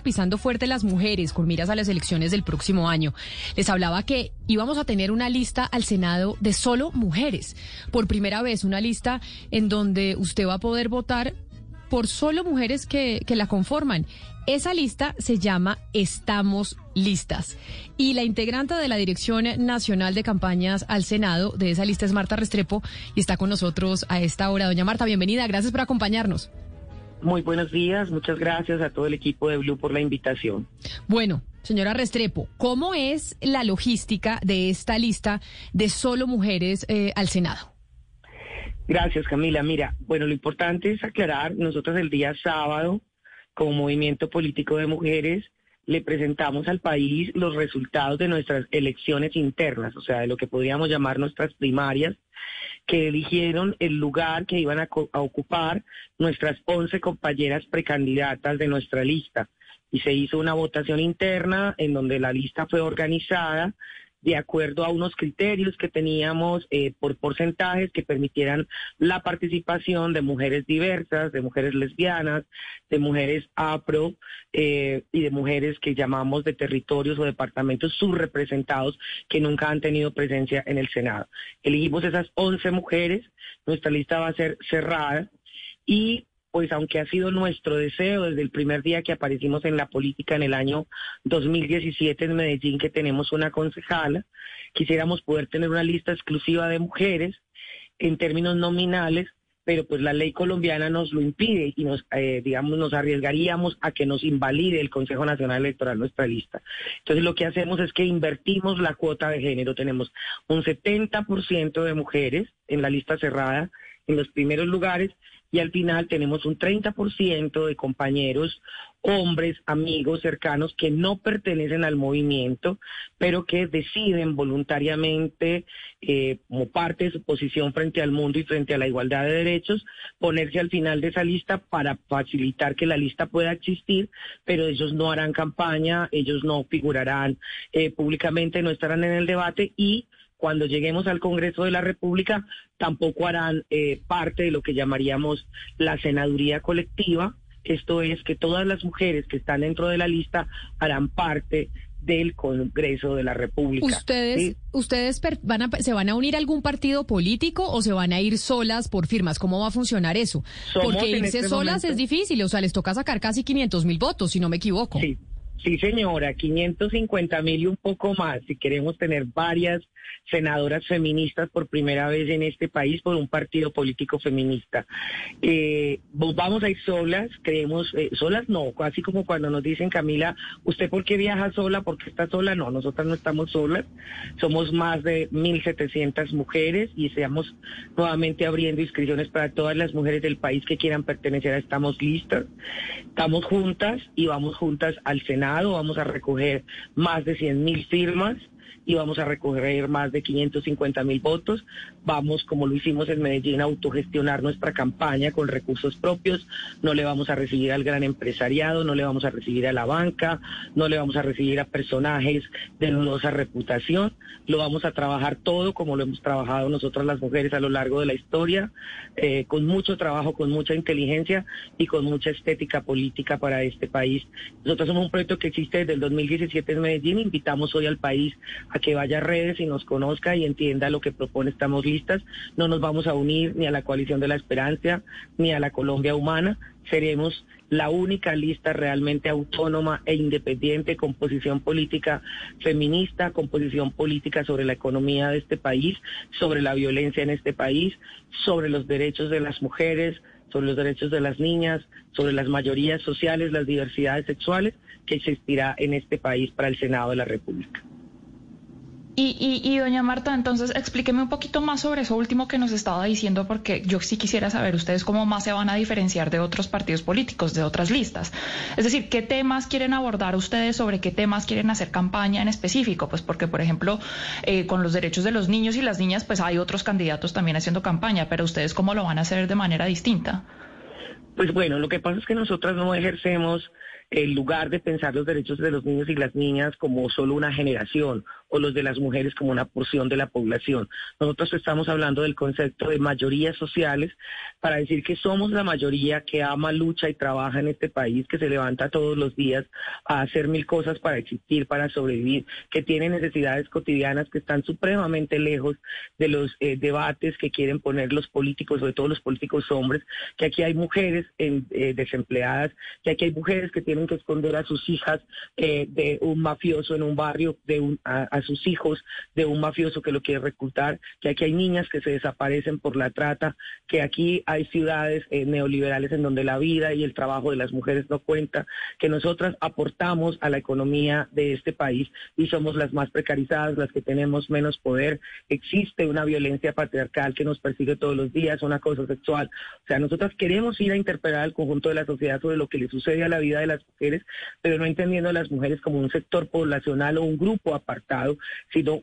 Pisando fuerte las mujeres con miras a las elecciones del próximo año. Les hablaba que íbamos a tener una lista al Senado de solo mujeres. Por primera vez, una lista en donde usted va a poder votar por solo mujeres que, que la conforman. Esa lista se llama Estamos Listas. Y la integrante de la Dirección Nacional de Campañas al Senado de esa lista es Marta Restrepo y está con nosotros a esta hora. Doña Marta, bienvenida. Gracias por acompañarnos. Muy buenos días, muchas gracias a todo el equipo de Blue por la invitación. Bueno, señora Restrepo, ¿cómo es la logística de esta lista de solo mujeres eh, al Senado? Gracias, Camila. Mira, bueno, lo importante es aclarar, nosotros el día sábado, como movimiento político de mujeres, le presentamos al país los resultados de nuestras elecciones internas, o sea, de lo que podríamos llamar nuestras primarias, que eligieron el lugar que iban a, a ocupar nuestras 11 compañeras precandidatas de nuestra lista. Y se hizo una votación interna en donde la lista fue organizada de acuerdo a unos criterios que teníamos eh, por porcentajes que permitieran la participación de mujeres diversas, de mujeres lesbianas, de mujeres APRO eh, y de mujeres que llamamos de territorios o departamentos subrepresentados que nunca han tenido presencia en el Senado. Elegimos esas 11 mujeres, nuestra lista va a ser cerrada y pues aunque ha sido nuestro deseo desde el primer día que aparecimos en la política en el año 2017 en Medellín, que tenemos una concejala, quisiéramos poder tener una lista exclusiva de mujeres en términos nominales, pero pues la ley colombiana nos lo impide y nos, eh, digamos, nos arriesgaríamos a que nos invalide el Consejo Nacional Electoral nuestra lista. Entonces lo que hacemos es que invertimos la cuota de género. Tenemos un 70% de mujeres en la lista cerrada en los primeros lugares y al final tenemos un 30% de compañeros, hombres, amigos, cercanos que no pertenecen al movimiento, pero que deciden voluntariamente, eh, como parte de su posición frente al mundo y frente a la igualdad de derechos, ponerse al final de esa lista para facilitar que la lista pueda existir, pero ellos no harán campaña, ellos no figurarán eh, públicamente, no estarán en el debate y cuando lleguemos al Congreso de la República, tampoco harán eh, parte de lo que llamaríamos la senaduría colectiva. Esto es que todas las mujeres que están dentro de la lista harán parte del Congreso de la República. ¿Ustedes, ustedes van a, se van a unir a algún partido político o se van a ir solas por firmas? ¿Cómo va a funcionar eso? Porque irse este solas es difícil, o sea, les toca sacar casi 500 mil votos, si no me equivoco. Sí. Sí, señora, 550 mil y un poco más si queremos tener varias senadoras feministas por primera vez en este país por un partido político feminista. Eh, vamos a ir solas, creemos, eh, solas no, así como cuando nos dicen, Camila, ¿usted por qué viaja sola? ¿Por qué está sola? No, nosotras no estamos solas, somos más de 1.700 mujeres y estamos nuevamente abriendo inscripciones para todas las mujeres del país que quieran pertenecer a Estamos Listas. Estamos juntas y vamos juntas al Senado, vamos a recoger más de 100.000 firmas y vamos a recoger más de 550 mil votos. Vamos, como lo hicimos en Medellín, a autogestionar nuestra campaña con recursos propios. No le vamos a recibir al gran empresariado, no le vamos a recibir a la banca, no le vamos a recibir a personajes de dudosa reputación. Lo vamos a trabajar todo como lo hemos trabajado nosotras las mujeres a lo largo de la historia, eh, con mucho trabajo, con mucha inteligencia y con mucha estética política para este país. Nosotros somos un proyecto que existe desde el 2017 en Medellín. Invitamos hoy al país a que vaya a redes y nos conozca y entienda lo que propone Estamos Listas. No nos vamos a unir ni a la coalición de la esperanza ni a la Colombia humana. Seremos la única lista realmente autónoma e independiente con posición política feminista, con posición política sobre la economía de este país, sobre la violencia en este país, sobre los derechos de las mujeres, sobre los derechos de las niñas, sobre las mayorías sociales, las diversidades sexuales que existirá en este país para el Senado de la República. Y, y, doña Marta, entonces explíqueme un poquito más sobre eso último que nos estaba diciendo, porque yo sí quisiera saber ustedes cómo más se van a diferenciar de otros partidos políticos, de otras listas. Es decir, ¿qué temas quieren abordar ustedes, sobre qué temas quieren hacer campaña en específico? Pues porque, por ejemplo, eh, con los derechos de los niños y las niñas, pues hay otros candidatos también haciendo campaña, pero ustedes cómo lo van a hacer de manera distinta. Pues bueno, lo que pasa es que nosotras no ejercemos el lugar de pensar los derechos de los niños y las niñas como solo una generación o los de las mujeres como una porción de la población. Nosotros estamos hablando del concepto de mayorías sociales para decir que somos la mayoría que ama, lucha y trabaja en este país, que se levanta todos los días a hacer mil cosas para existir, para sobrevivir, que tiene necesidades cotidianas que están supremamente lejos de los eh, debates que quieren poner los políticos, sobre todo los políticos hombres, que aquí hay mujeres eh, desempleadas, que aquí hay mujeres que tienen que esconder a sus hijas eh, de un mafioso en un barrio, de un, sus hijos de un mafioso que lo quiere reclutar, que aquí hay niñas que se desaparecen por la trata, que aquí hay ciudades eh, neoliberales en donde la vida y el trabajo de las mujeres no cuenta, que nosotras aportamos a la economía de este país y somos las más precarizadas, las que tenemos menos poder. Existe una violencia patriarcal que nos persigue todos los días, una cosa sexual. O sea, nosotras queremos ir a interpelar al conjunto de la sociedad sobre lo que le sucede a la vida de las mujeres, pero no entendiendo a las mujeres como un sector poblacional o un grupo apartado, sino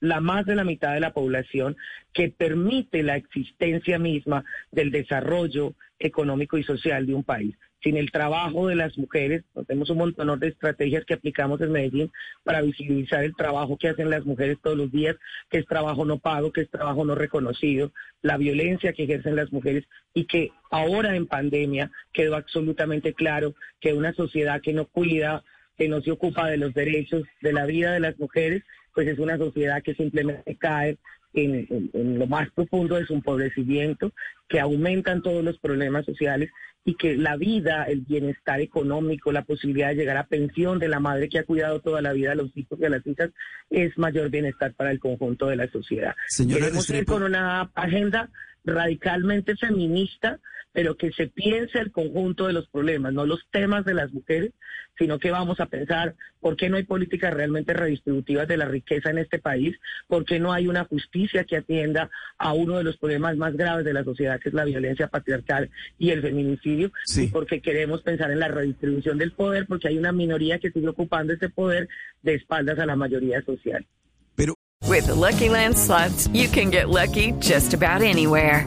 la más de la mitad de la población que permite la existencia misma del desarrollo económico y social de un país. Sin el trabajo de las mujeres, tenemos un montón de estrategias que aplicamos en Medellín para visibilizar el trabajo que hacen las mujeres todos los días, que es trabajo no pago, que es trabajo no reconocido, la violencia que ejercen las mujeres y que ahora en pandemia quedó absolutamente claro que una sociedad que no cuida que no se ocupa de los derechos de la vida de las mujeres, pues es una sociedad que simplemente cae en, lo más profundo de su empobrecimiento, que aumentan todos los problemas sociales y que la vida, el bienestar económico, la posibilidad de llegar a pensión de la madre que ha cuidado toda la vida a los hijos y a las hijas es mayor bienestar para el conjunto de la sociedad. Queremos ir con una agenda radicalmente feminista, pero que se piense el conjunto de los problemas, no los temas de las mujeres, sino que vamos a pensar por qué no hay políticas realmente redistributivas de la riqueza en este país, por qué no hay una justicia que atienda a uno de los problemas más graves de la sociedad, que es la violencia patriarcal y el feminicidio, y porque queremos pensar en la redistribución del poder, porque hay una minoría que sigue ocupando ese poder de espaldas a la mayoría social. Pero With Lucky Land slots, you can get lucky just about anywhere.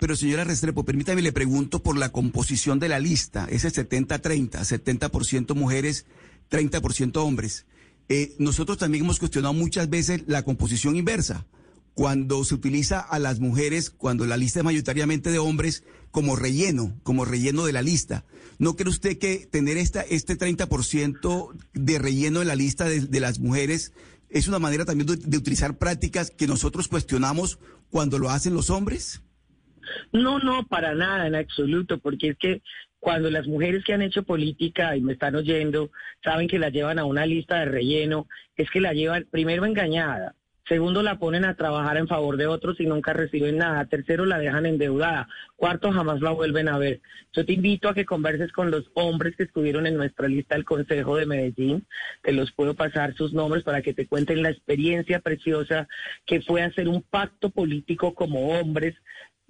Pero señora Restrepo, permítame le pregunto por la composición de la lista, ese 70-30, 70%, mujeres, 30% hombres. Eh, nosotros también hemos cuestionado muchas veces la composición inversa, cuando se utiliza a las mujeres, cuando la lista es mayoritariamente de hombres, como relleno, como relleno de la lista. ¿No cree usted que tener esta, este 30% de relleno en la lista de, las mujeres es una manera también de utilizar prácticas que nosotros cuestionamos cuando lo hacen los hombres? No, no, para nada, en absoluto, porque es que cuando las mujeres que han hecho política y me están oyendo saben que la llevan a una lista de relleno, es que la llevan primero engañada, segundo la ponen a trabajar en favor de otros y nunca reciben nada, tercero la dejan endeudada, cuarto jamás la vuelven a ver. Yo te invito a que converses con los hombres que estuvieron en nuestra lista del Consejo de Medellín, te los puedo pasar sus nombres para que te cuenten la experiencia preciosa que fue hacer un pacto político como hombres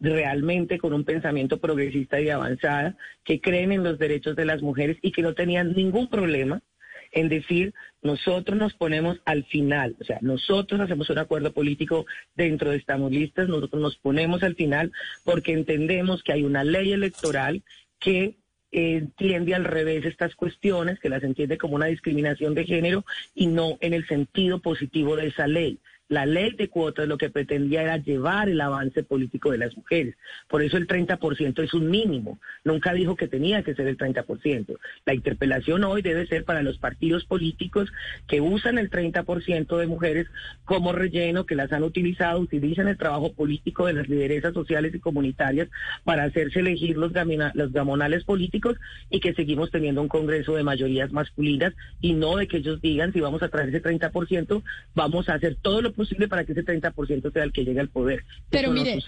realmente con un pensamiento progresista y avanzada, que creen en los derechos de las mujeres y que no tenían ningún problema en decir, nosotros nos ponemos al final, o sea, nosotros hacemos un acuerdo político dentro de Estamos Listas, nosotros nos ponemos al final porque entendemos que hay una ley electoral que entiende al revés estas cuestiones, que las entiende como una discriminación de género y no en el sentido positivo de esa ley La ley de cuotas lo que pretendía era llevar el avance político de las mujeres. Por eso el 30% es un mínimo. Nunca dijo que tenía que ser el 30%. La interpelación hoy debe ser para los partidos políticos que usan el 30% de mujeres como relleno, que las han utilizado, utilizan el trabajo político de las lideresas sociales y comunitarias para hacerse elegir los, gamonales políticos y que seguimos teniendo un Congreso de mayorías masculinas y no de que ellos digan si vamos a traer ese 30%, vamos a hacer todo lo posible para que ese 30% sea el que llegue al poder. Pero mire,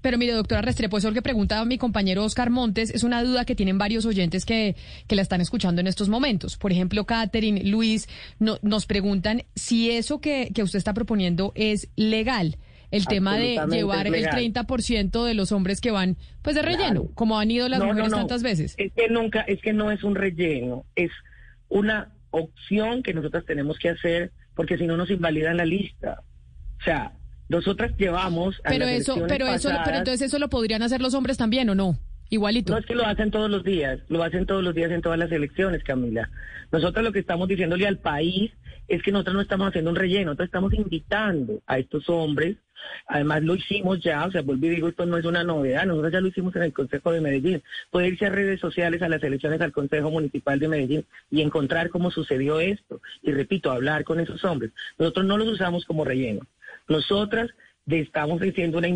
pero mire, doctora Restrepo, eso que preguntaba mi compañero Oscar Montes es una duda que tienen varios oyentes que, que la están escuchando en estos momentos. Por ejemplo, Catherine, Luis, nos preguntan si eso que, que usted está proponiendo es legal el tema de llevar el 30% de los hombres que van pues de relleno, como han ido las mujeres tantas veces. Es que nunca, es que no es un relleno, es una opción que nosotras tenemos que hacer porque si no nos invalidan la lista. O sea, nosotras llevamos Pero eso, pero eso, pero entonces eso lo podrían hacer los hombres también o no? Igualito. No es que lo hacen todos los días, lo hacen todos los días en todas las elecciones, Camila. Nosotros lo que estamos diciéndole al país es que nosotros no estamos haciendo un relleno, nosotros estamos invitando a estos hombres, además lo hicimos ya, o sea, vuelvo y digo, esto no es una novedad, nosotros ya lo hicimos en el Consejo de Medellín, puede irse a redes sociales, a las elecciones al Consejo Municipal de Medellín y encontrar cómo sucedió esto, y repito, hablar con esos hombres. Nosotros no los usamos como relleno, nosotras estamos haciendo una,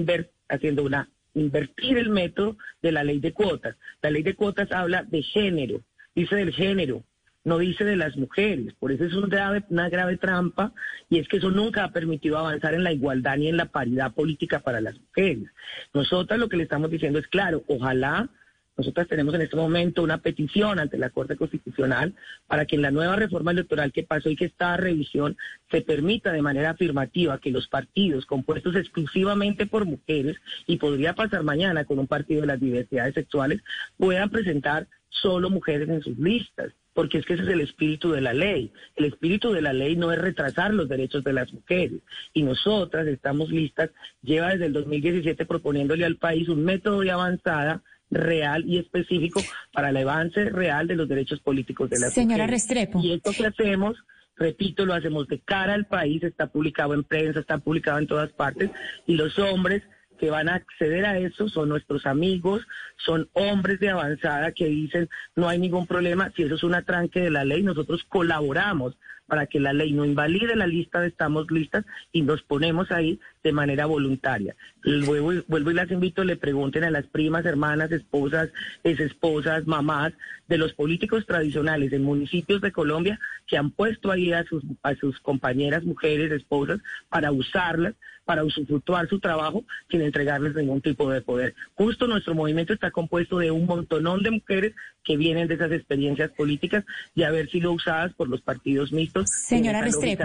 haciendo una invertir el método de la ley de cuotas. La ley de cuotas habla de género, dice del género, no dice de las mujeres. Por eso es una grave, una grave trampa y es que eso nunca ha permitido avanzar en la igualdad ni en la paridad política para las mujeres. Nosotras lo que le estamos diciendo es claro, ojalá nosotras tenemos en este momento una petición ante la Corte Constitucional para que en la nueva reforma electoral que pasó y que está revisión se permita de manera afirmativa que los partidos compuestos exclusivamente por mujeres, y podría pasar mañana con un partido de las diversidades sexuales, puedan presentar solo mujeres en sus listas porque es que ese es el espíritu de la ley. El espíritu de la ley no es retrasar los derechos de las mujeres. Y nosotras estamos listas, lleva desde el 2017 proponiéndole al país un método de avanzada real y específico para el avance real de los derechos políticos de las Señora mujeres. Restrepo. Y esto que hacemos repito, lo hacemos de cara al país, está publicado en prensa, está publicado en todas partes, y los hombres que van a acceder a eso son nuestros amigos, son hombres de avanzada que dicen no hay ningún problema, si eso es un atranque de la ley, nosotros colaboramos para que la ley no invalide la lista de estamos listas y nos ponemos ahí de manera voluntaria. Vuelvo y, vuelvo y las invito, le pregunten a las primas, hermanas, esposas, esposas, mamás de los políticos tradicionales en municipios de Colombia que han puesto ahí a sus, a sus compañeras, mujeres, esposas, para usarlas para usufructuar su trabajo sin entregarles ningún tipo de poder. Justo nuestro movimiento está compuesto de un montonón de mujeres que vienen de esas experiencias políticas y haber sido usadas por los partidos mixtos. Señora Restrepo.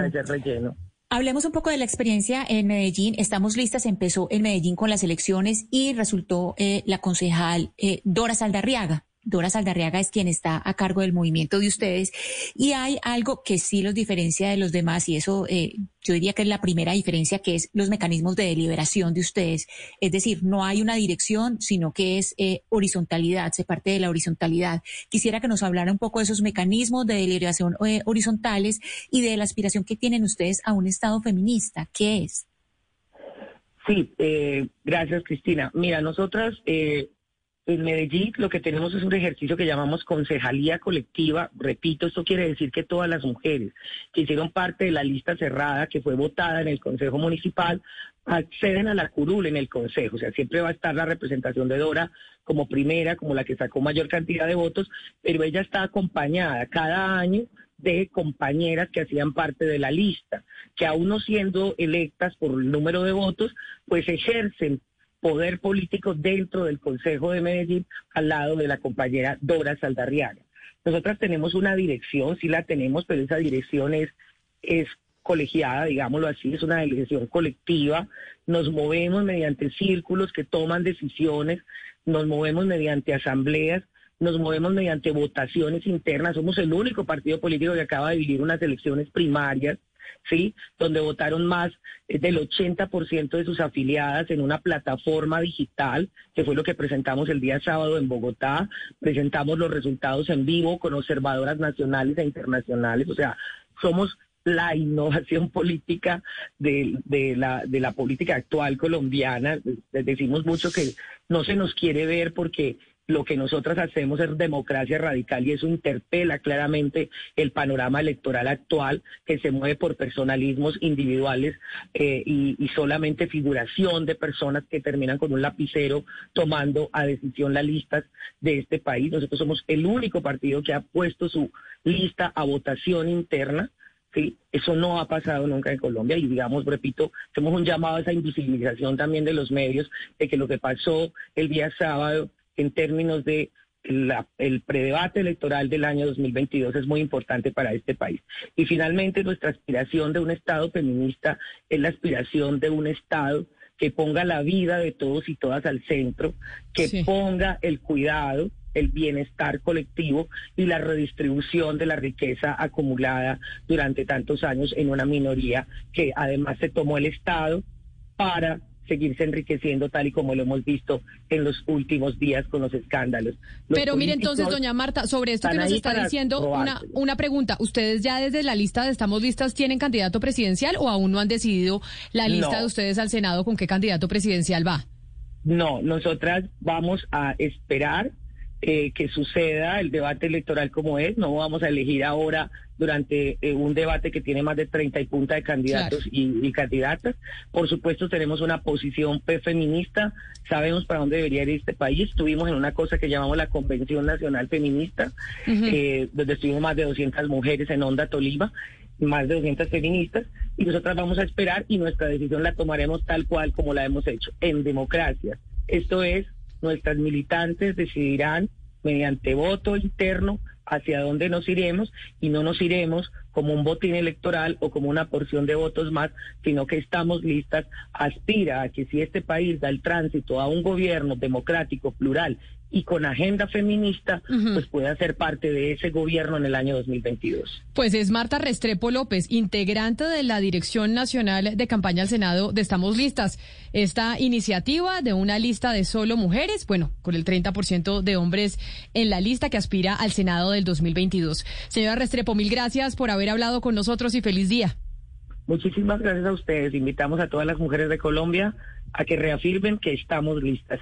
Hablemos un poco de la experiencia en Medellín. Estamos listas. Empezó en Medellín con las elecciones y resultó eh, la concejal eh, Dora Saldarriaga. Dora Saldarriaga es quien está a cargo del movimiento de ustedes. Y hay algo que sí los diferencia de los demás, y eso eh, yo diría que es la primera diferencia, que es los mecanismos de deliberación de ustedes. Es decir, no hay una dirección, sino que es eh, horizontalidad, se parte de la horizontalidad. Quisiera que nos hablara un poco de esos mecanismos de deliberación eh, horizontales y de la aspiración que tienen ustedes a un Estado feminista. ¿Qué es? Sí, gracias Cristina. Mira, nosotras en Medellín lo que tenemos es un ejercicio que llamamos concejalía colectiva. Repito, esto quiere decir que todas las mujeres que hicieron parte de la lista cerrada que fue votada en el Consejo Municipal acceden a la curul en el Consejo. O sea, siempre va a estar la representación de Dora como primera, como la que sacó mayor cantidad de votos, pero ella está acompañada cada año de compañeras que hacían parte de la lista, que aún no siendo electas por el número de votos, pues ejercen poder político dentro del Consejo de Medellín al lado de la compañera Dora Saldarriaga. Nosotras tenemos una dirección, sí la tenemos, pero esa dirección es, es colegiada, digámoslo así, es una dirección colectiva. Nos movemos mediante círculos que toman decisiones, nos movemos mediante asambleas, nos movemos mediante votaciones internas. Somos el único partido político que acaba de vivir unas elecciones primarias ¿sí? Donde votaron más eh, del 80% de sus afiliadas en una plataforma digital, que fue lo que presentamos el día sábado en Bogotá. Presentamos los resultados en vivo con observadoras nacionales e internacionales. O sea, somos la innovación política de, de, la, política actual colombiana. Les decimos mucho que no se nos quiere ver porque lo que nosotras hacemos es democracia radical y eso interpela claramente el panorama electoral actual que se mueve por personalismos individuales eh, y, solamente figuración de personas que terminan con un lapicero tomando a decisión las listas de este país. Nosotros somos el único partido que ha puesto su lista a votación interna. ¿sí? Eso no ha pasado nunca en Colombia y digamos, repito, hacemos un llamado a esa invisibilización también de los medios de que lo que pasó el día sábado en términos de el predebate electoral del año 2022 es muy importante para este país. Y finalmente nuestra aspiración de un Estado feminista es la aspiración de un Estado que ponga la vida de todos y todas al centro, que ponga el cuidado, el bienestar colectivo y la redistribución de la riqueza acumulada durante tantos años en una minoría que además se tomó el Estado para seguirse enriqueciendo tal y como lo hemos visto en los últimos días con los escándalos. Pero mire entonces, doña Marta, sobre esto que nos está diciendo, una, una pregunta. ¿Ustedes ya desde la lista de Estamos Listas tienen candidato presidencial o aún no han decidido la lista de ustedes al Senado con qué candidato presidencial va? No, nosotras vamos a esperar eh, que suceda el debate electoral como es. No vamos a elegir ahora durante eh, un debate que tiene más de 30 y punta de candidatos y, candidatas. Por supuesto, tenemos una posición feminista. Sabemos para dónde debería ir este país. Estuvimos en una cosa que llamamos la Convención Nacional Feminista, eh, donde estuvimos más de 200 mujeres en Onda Tolima más de 200 feministas y nosotras vamos a esperar y nuestra decisión la tomaremos tal cual como la hemos hecho, en democracia. Esto es nuestras militantes decidirán mediante voto interno hacia dónde nos iremos y no nos iremos como un botín electoral o como una porción de votos más, sino que estamos listas, aspira a que si este país da el tránsito a un gobierno democrático, plural y con agenda feminista, pues pueda ser parte de ese gobierno en el año 2022. Pues es Marta Restrepo López, integrante de la Dirección Nacional de Campaña al Senado de Estamos Listas. Esta iniciativa de una lista de solo mujeres, bueno, con el 30% de hombres en la lista que aspira al Senado del 2022. Señora Restrepo, mil gracias por hablado con nosotros y feliz día. Muchísimas gracias a ustedes. Invitamos a todas las mujeres de Colombia a que reafirmen que estamos listas.